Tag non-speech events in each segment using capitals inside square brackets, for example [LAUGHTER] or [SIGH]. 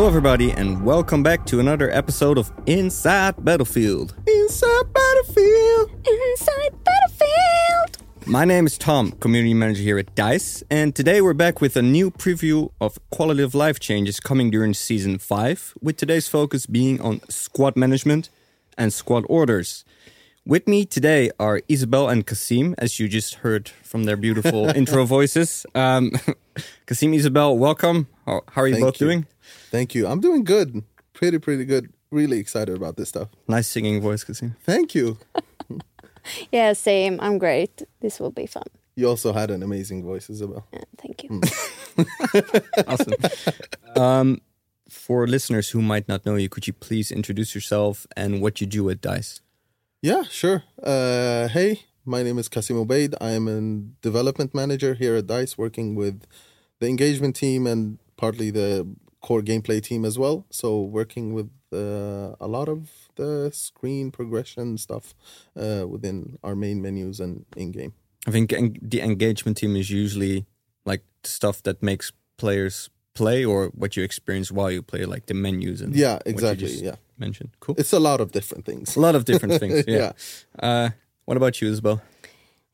Hello, everybody, and welcome back to another episode of Inside Battlefield. Inside Battlefield. Inside Battlefield. My name is Tom, community manager here at DICE, and today we're back with a new preview of quality of life changes coming during season 5, with today's focus being on squad management and squad orders. With me today are Isabelle and Qassim, as you just heard from their beautiful [LAUGHS] [LAUGHS] intro voices. Um, [LAUGHS] Qassim, Isabelle, welcome. How, how are you Thank both you. doing? Thank you. I'm doing good. Pretty, pretty good. Really excited about this stuff. Nice singing voice, Qassim. Thank you. [LAUGHS] Yeah, same. I'm great. This will be fun. You also had an amazing voice, Isabelle. Yeah, thank Hmm. you. [LAUGHS] awesome. Um, for listeners who might not know you, could you please introduce yourself and what you do at Dice? Yeah, sure. Uh, hey, my name is Qassim Obeid. I am a development manager here at DICE, working with the engagement team and partly the core gameplay team as well. So, working with uh, a lot of the screen progression stuff uh, within our main menus and in game. I think en- the engagement team is usually like stuff that makes players play or what you experience while you play, like the menus and Yeah, what you exactly. just Yeah. mentioned. Cool. It's a lot of different things. a lot of different things. [LAUGHS] Yeah. Yeah. Uh, what about you, Isabelle?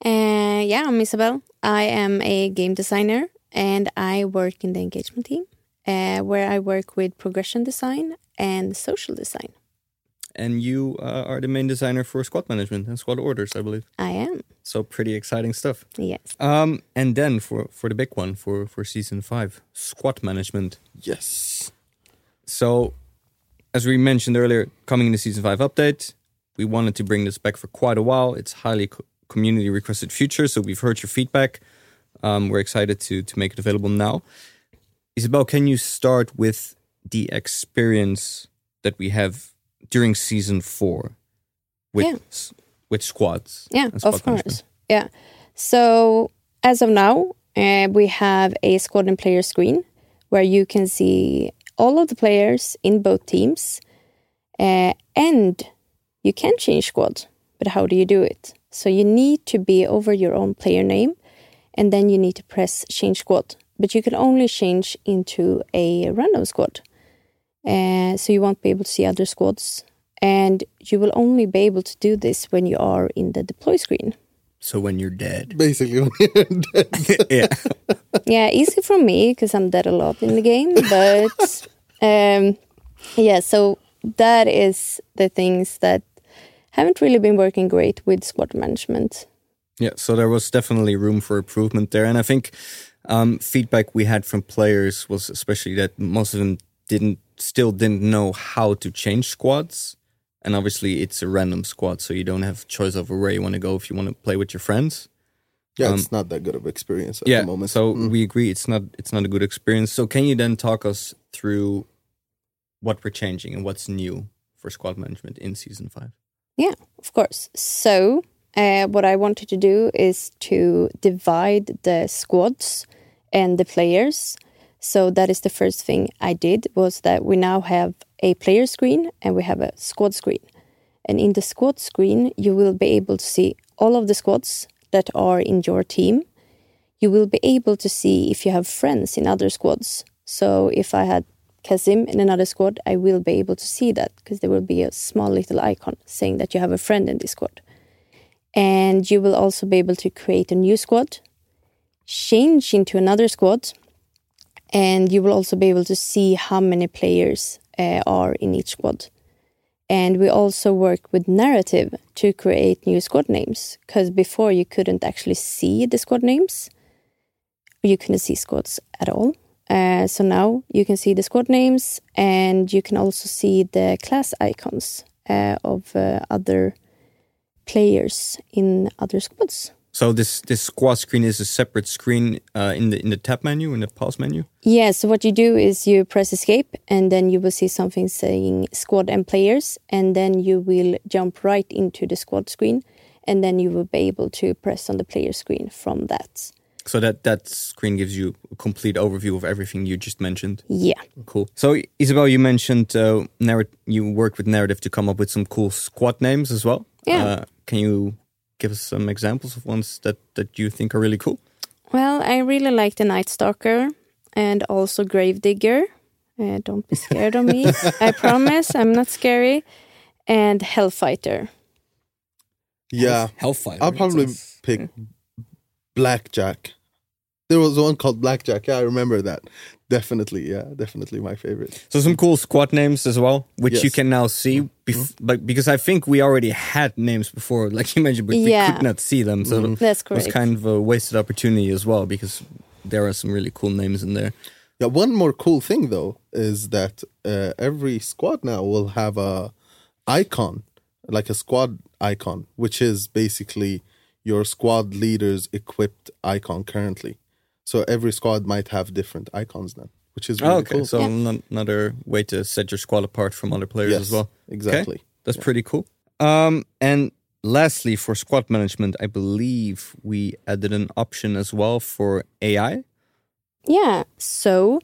Uh, yeah, I'm Isabelle. I am a game designer and I work in the engagement team uh, where I work with progression design and social design. And you uh, are the main designer for squad management and squad orders, I believe. I am. So pretty exciting stuff. Yes. Um, and then for for the big one for for season five, squad management. Yes. So, as we mentioned earlier, coming in the season five update, we wanted to bring this back for quite a while. It's highly co- community requested feature, so we've heard your feedback. Um, we're excited to to make it available now. Isabelle, can you start with the experience that we have during season four with Yeah. with squads? Yeah, squad of management? course. Yeah. So as of now, uh, we have a squad and player screen where you can see all of the players in both teams, uh, and you can change squad. But how do you do it? So you need to be over your own player name, and then you need to press change squad. But you can only change into a random squad. Uh, so you won't be able to see other squads. And you will only be able to do this when you are in the deploy screen. So when you're dead, Basically, when you're dead. [LAUGHS] yeah. Yeah, easy for me because I'm dead a lot in the game. But um, yeah, so that is the things that haven't really been working great with squad management. Yeah, so there was definitely room for improvement there, and I think um, feedback we had from players was especially that most of them didn't still didn't know how to change squads, and obviously it's a random squad, so you don't have choice over where you want to go if you want to play with your friends. Yeah, Um, it's not that good of experience at yeah, the moment. so Mm. we agree it's not it's not a good experience. So can you then talk us through what we're changing and what's new for squad management in season five? Yeah, of course. So uh, what I wanted to do is to divide the squads and the players. So that is the first thing I did was that we now have a player screen and we have a squad screen. And in the squad screen, you will be able to see all of the squads that are in your team. You will be able to see if you have friends in other squads. So if I had Qassim in another squad, I will be able to see that because there will be a small little icon saying that you have a friend in this squad. And you will also be able to create a new squad, change into another squad, and you will also be able to see how many players uh, are in each squad. And we also work with narrative to create new squad names because before you couldn't actually see the squad names, you couldn't see squads at all. Uh, so now you can see the squad names and you can also see the class icons uh, of uh, other players in other squads. So this this squad screen is a separate screen uh, in the in the tab menu in the pause menu. Yeah, so what you do is you press escape and then you will see something saying squad and players, and then you will jump right into the squad screen, and then you will be able to press on the player screen from that. So that that screen gives you a complete overview of everything you just mentioned. Yeah. Cool. So Isabelle, you mentioned uh, narrat- you work with narrative to come up with some cool squad names as well. Yeah. Uh, can you give us some examples of ones that that you think are really cool? Well, I really like the Night Stalker and also Gravedigger. Uh, don't be scared of me. [LAUGHS] I promise I'm not scary. And Hellfighter. Yeah, Hellfire. I'll probably That's- pick Blackjack. There was one called Blackjack. Yeah, I remember that. Definitely, yeah, definitely my favorite. So some cool squad names as well, which you can now see. Bef- But because I think we already had names before, [LAUGHS] like you mentioned, but we could not see them. So That's it was kind of a wasted opportunity as well because there are some really cool names in there. Yeah, one more cool thing though is that uh, every squad now will have a icon, like a squad icon, which is basically your squad leader's equipped icon currently. So every squad might have different icons then, which is really Oh, okay, cool. so Yeah. ano- another way to set your squad apart from other players yes, as well. exactly. That's pretty cool. Um, and lastly, for squad management, I believe we added an option as well for AI. Yeah. So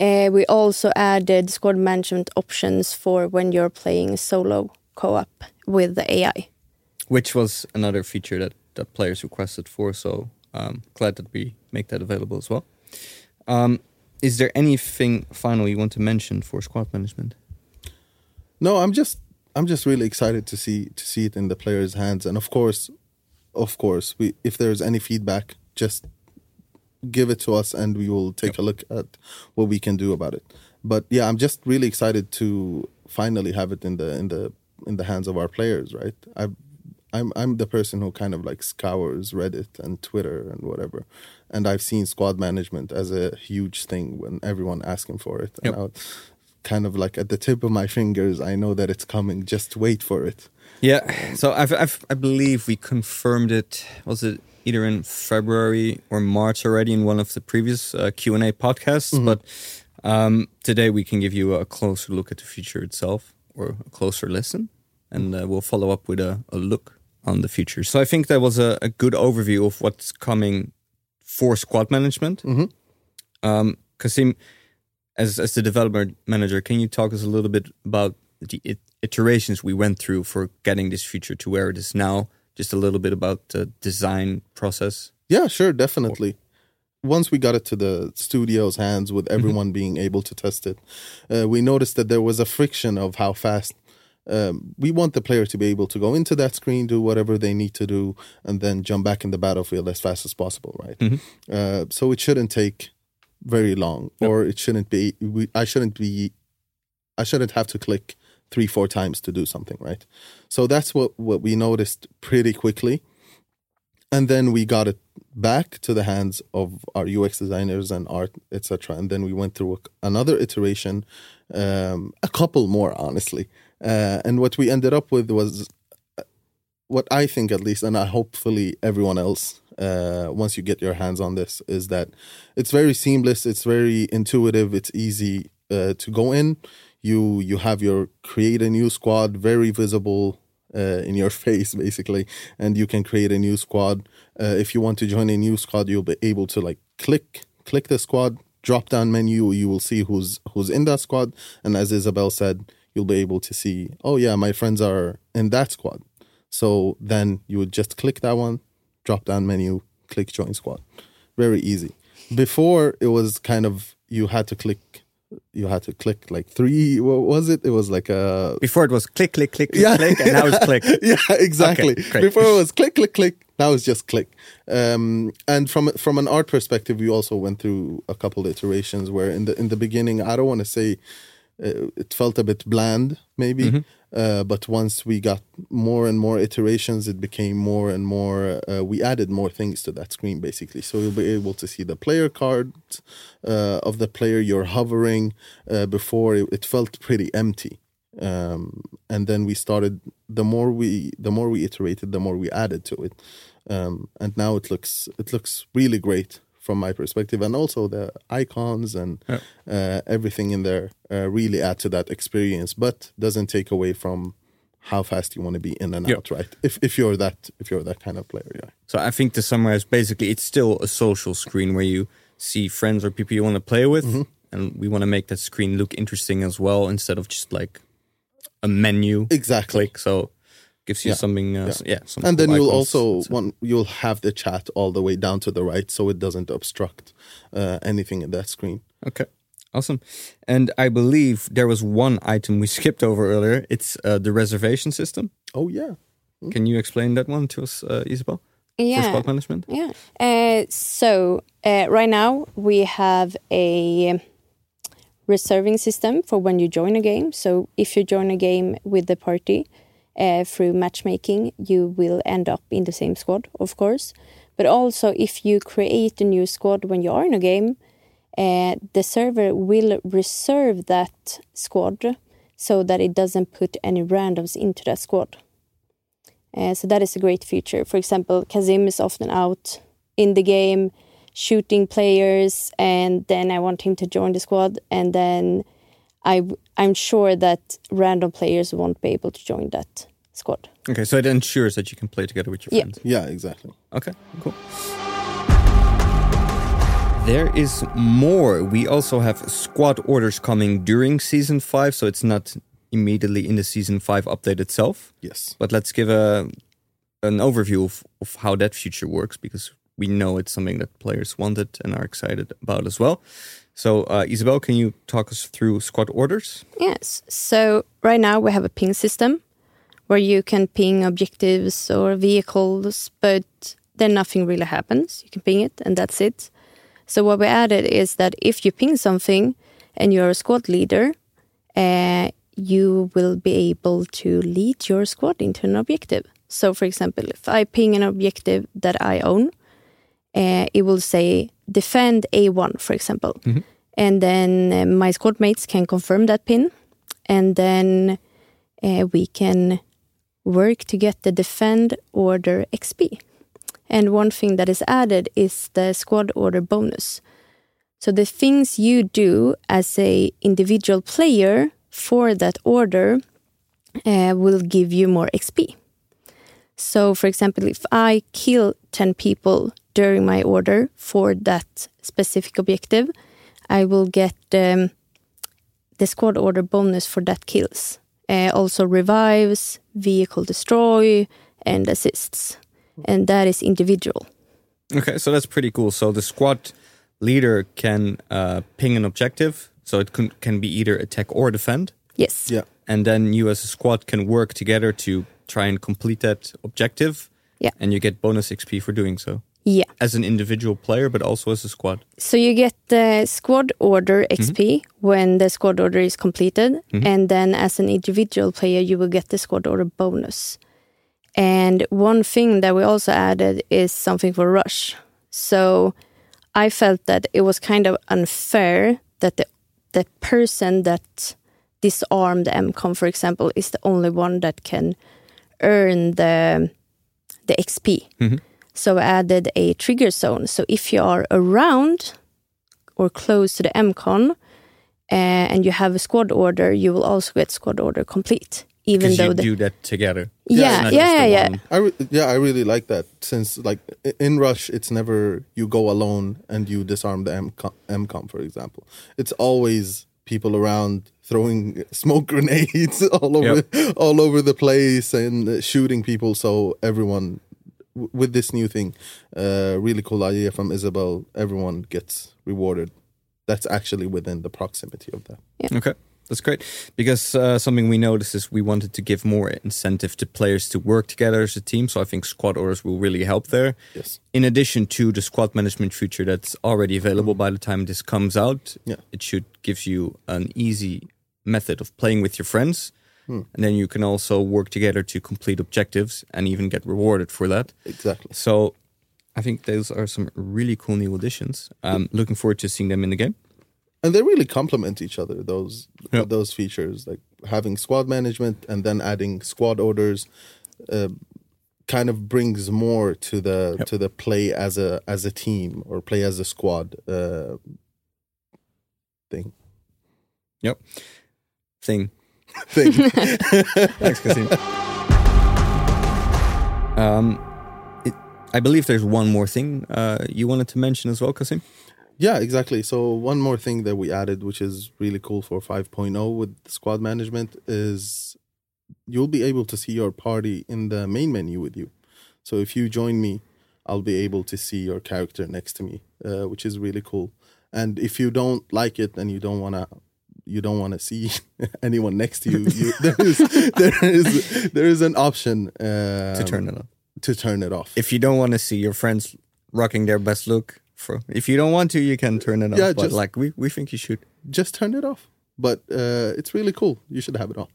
uh, we also added squad management options for when you're playing solo co-op with the AI. which was another feature that, that players requested for. So um, glad that we make that available as well. Um, is there anything final you want to mention for squad management? No, I'm just I'm just really excited to see to see it in the players' hands, and of course, of course, we if there's any feedback, just give it to us, and we will take a look at what we can do about it. But yeah, I'm just really excited to finally have it in the in the in the hands of our players. Right, I. I'm I'm the person who kind of like scours Reddit and Twitter and whatever, and I've seen squad management as a huge thing when everyone asking for it. And Yep. now kind of like at the tip of my fingers. I know that it's coming. Just wait for it. Yeah. So I've, I've, I believe we confirmed it. Was it either in February or March already in one of the previous uh, Q and A podcasts? But um, today we can give you a closer look at the future itself, or a closer listen, and uh, we'll follow up with a, a look on the future. So I think that was a, a good overview of what's coming for squad management. Mhm. Um, Qassim, as as the development manager, can you talk us a little bit about the it, iterations we went through for getting this feature to where it is now? Just a little bit about the design process. Yeah, sure, definitely. Once we got it to the studio's hands with everyone being able to test it, uh, we noticed that there was a friction of how fast. Um, we want the player to be able to go into that screen, do whatever they need to do, and then jump back in the battlefield as fast as possible, right? Uh, so it shouldn't take very long, or it shouldn't be. We, I shouldn't be. I shouldn't have to click three, four times to do something, right? So that's what what we noticed pretty quickly and then we got it back to the hands of our UX designers and art, etc. And then we went through another iteration, um, a couple more, honestly. Uh, and what we ended up with was uh, what I think, at least, and I hopefully everyone else, uh, once you get your hands on this, is that it's very seamless, it's very intuitive, it's easy uh, to go in. You you have your create a new squad, very visible uh, in your [LAUGHS] face basically and you can create a new squad. Uh, if you want to join a new squad you'll be able to like click click the squad drop down menu you will see who's who's in that squad and as Isabelle said you'll be able to see oh yeah my friends are in that squad. So then you would just click that one drop down menu click join squad. Very easy. Before it was kind of you had to click you had to click like three what was it it was like a Before it was click, click, click, click, Yeah. click, and now it's click. [LAUGHS] yeah, exactly. Okay. Before it was click, click, click. Now it's just click. Um, and from from an art perspective, we also went through a couple iterations where in the in the beginning, I don't want to say uh, it felt a bit bland, maybe. Mm-hmm. Uh, but once we got more and more iterations, it became more and more. Uh, we added more things to that screen, basically. So you'll be able to see the player cards uh, of the player you're hovering. Uh, before it, it felt pretty empty um, and then we started the more we the more we iterated the more we added to it um, and now it looks it looks really great from my perspective and also the icons and Yeah. uh, everything in there uh, really add to that experience but doesn't take away from how fast you want to be in and Yeah. out right if if you're that if you're that kind of player yeah So I think to summarize, basically, it's still a social screen where you see friends or people you want to play with, Mm-hmm. and we want to make that screen look interesting as well, instead of just like a menu exactly click. So gives you Yeah. something, uh, yeah. Yeah. some and cool then you'll icons. also So- one you'll have the chat all the way down to the right so it doesn't obstruct uh, anything in that screen okay. Awesome. And I believe there was one item we [LAUGHS] skipped over earlier. It's uh, the reservation system. Oh yeah. Can you explain that one to us, uh, Isabelle? For Yeah. squad management? Yeah. Uh, so uh, right now we have a reserving system for when you join a game. So if you join a game with the party uh, through matchmaking, you will end up in the same squad, of course. But also, if you create a new squad when you are in a game, uh, the server will reserve that squad so that it doesn't put any randoms into that squad. Uh, so that is a great feature. For example, Qassim is often out in the game shooting players, and then I want him to join the squad, and then I I'm sure that random players won't be able to join that squad. Okay, so it ensures that you can play together with your Yeah. friends. Yeah, exactly. Okay, cool. There is more. We also have squad orders coming during season five, so it's not immediately in the season five update itself. Yes. But let's give a an overview of, of how that feature works because we know it's something that players wanted and are excited about as well. So, uh, Isabelle, can you talk us through squad orders? Yes. So right now we have a ping system where you can ping objectives or vehicles, but then nothing really happens. You can ping it and that's it. So what we added is that if you ping something and you're a squad leader, uh, you will be able to lead your squad into an objective. So, for example, if I ping an objective that I own, uh, it will say defend A1, for example. And then uh, my squad mates can confirm that pin. And then uh, we can work to get the defend order XP. And one thing that is added is the squad order bonus. So the things you do as a individual player for that order uh, will give you more XP. So, for example, if I kill 10 people during my order for that specific objective, I will get um, the squad order bonus for that kills. Uh, also revives, vehicle destroy, and assists. And that is individual. Okay, so that's pretty cool. So the squad leader can uh, ping an objective, so it can, can be either attack or defend. Yes. Yeah. and then you as a squad can work together to try and complete that objective. Yeah. And you get bonus XP for doing so Yeah. as an individual player, but also as a squad. So you get the squad order XP mm-hmm. when the squad order is completed, mm-hmm. and then as an individual player, you will get the squad order bonus. And one thing that we also added is something for rush. So I felt that it was kind of unfair that the the person that disarmed MCOM, for example, is the only one that can earn the the XP. Mm-hmm. So I added a trigger zone. So if you are around or close to the MCOM uh, and you have a squad order, you will also get squad order complete. Even though you the do that together. Yeah, yeah, yeah, yeah. I re- yeah, I really like that since like in Rush, it's never you go alone and you disarm the MCOM, MCOM for example. It's always people around throwing [LAUGHS] smoke grenades [LAUGHS] all over all over the place and shooting people. So everyone w- with this new thing, uh, really cool idea from Isabelle. Everyone gets rewarded. That's actually within the proximity of that. Yeah. Okay, that's great. Because uh, something we noticed is we wanted to give more incentive to players to work together as a team. So I think squad orders will really help there. Yes. In addition to the squad management feature that's already available by the time this comes out, Yeah. it should give you an easy method of playing with your friends. Hmm. And then you can also work together to complete objectives and even get rewarded for that. Exactly. So I think those are some really cool new additions. Um, looking forward to seeing them in the game. and they really complement each other those Yeah. those features like having squad management and then adding squad orders uh, kind of brings more to the Yep. to the play as a as a team or play as a squad uh, thing Yep, Thing. Thing [LAUGHS] Thanks, Qassim. um, it, I believe there's one more thing uh, you wanted to mention as well, Qassim. yeah exactly so one more thing that we added which is really cool for 5.0 with squad management is you'll be able to see your party in the main menu with you so if you join me I'll be able to see your character next to me, uh, which is really cool. And if you don't like it and you don't wanna you don't want to see [LAUGHS] anyone next to you, you [LAUGHS] there is there is there is an option uh, to turn it off. to turn it off. If you don't want to see your friends rocking their best look, for if you don't want to, you can turn it off. Yeah, but just- like we, we think you should. Just turn it off. But uh, it's really cool. You should have it on.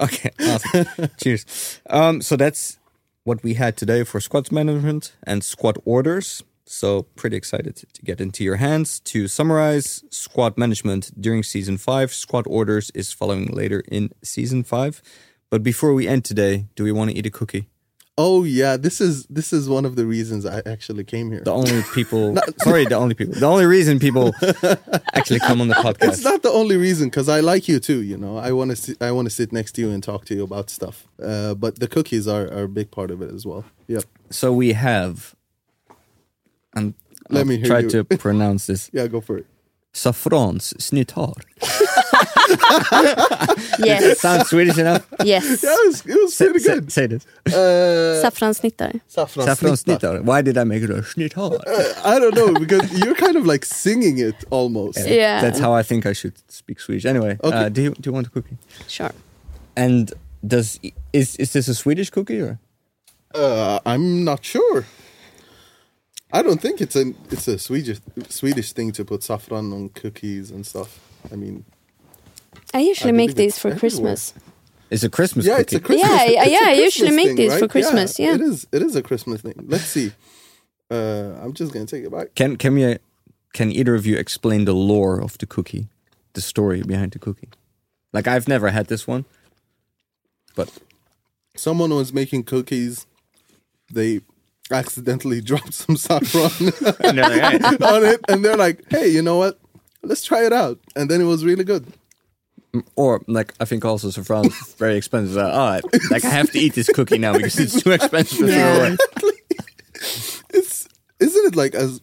Okay, awesome. [LAUGHS] Cheers. Um, so that's what we had today for squad management and squad orders. So pretty excited to get into your hands. To summarize, squad management during season five, squad orders is following later in season five. But before we end today, do we want to eat a cookie? Oh yeah, this is this is one of the reasons I actually came here. The only people, [LAUGHS] [LAUGHS] sorry, the only people, the only reason people [LAUGHS] actually come on the podcast. It's not the only reason because I like you too. You know, I want to sit, I want to sit next to you and talk to you about stuff. Uh, but the cookies are, are a big part of it as well. Yep. So we have, and Let I'll me hear try you. to [LAUGHS] pronounce this. Yeah, go for it. Saffrans snittar. [LAUGHS] Yes, Sounds Swedish enough. yes. Yeah, it was, it was Say, pretty say, good. say this. Uh, Saffransnittare. saffron Saffron snittar. snittar. Why did I make it a snittar? I don't know because you're kind of like singing it almost. Yeah. That's how I think I should speak Swedish. Anyway, Okay. uh, do you do you want a cookie? Sure. And does is is this a Swedish cookie or? Uh, I'm not sure. I don't think it's a it's a Swedish Swedish thing to put saffron on cookies and stuff. I mean, I usually I make these for everywhere. Christmas. It's a Christmas yeah, cookie. it's a Christmas. Yeah, it's a yeah, I usually Christmas make thing, these for right? Christmas, yeah. it is. It is a Christmas thing. Let's see. Uh, I'm just gonna take it back. Can can we can either of you explain the lore of the cookie, the story behind the cookie? Like I've never had this one, but Someone was making cookies. They accidentally [LAUGHS] dropped some saffron [LAUGHS] on it, and they're like, "Hey, you know what? Let's try it out." And then it was really good. or like I think also saffron is very expensive. Uh, oh, like I have to eat this cookie now because it's too expensive to Yeah. [LAUGHS] It's isn't it like as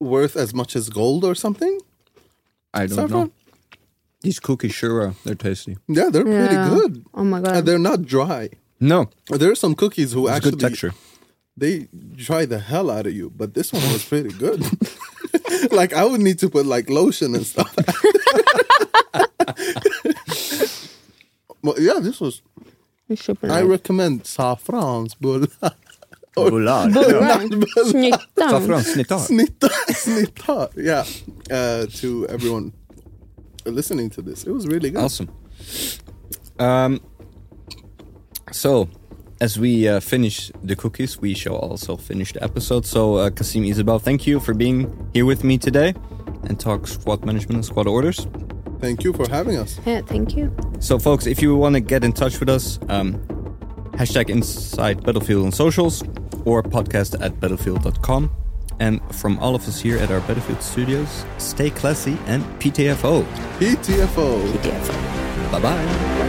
worth as much as gold or something? I don't Saffron? know. These cookies sure are. They're tasty. Yeah, they're pretty good. Oh my And god. they're not dry. No, There are some cookies who it's actually good texture. They dry the hell out of you, but this one was pretty good. [LAUGHS] like I would need to put like lotion and stuff. [LAUGHS] but yeah, this was. I recommend saffrans bull. Boulard. Snittan. Saffron snittar. Snitta, snitta. Yeah, uh, to everyone listening to this, it was really good. Awesome. Um, so, as we uh, finish the cookies, we shall also finish the episode. So, uh, Qassim Isabelle, thank you for being here with me today and talk squad management and squad orders. Thank you for having us. Yeah, thank you. So, folks, if you want to get in touch with us, um, hashtag Inside Battlefield on socials or podcast at battlefield.com. And from all of us here at our Battlefield studios, stay classy and PTFO. PTFO. PDF. Bye bye.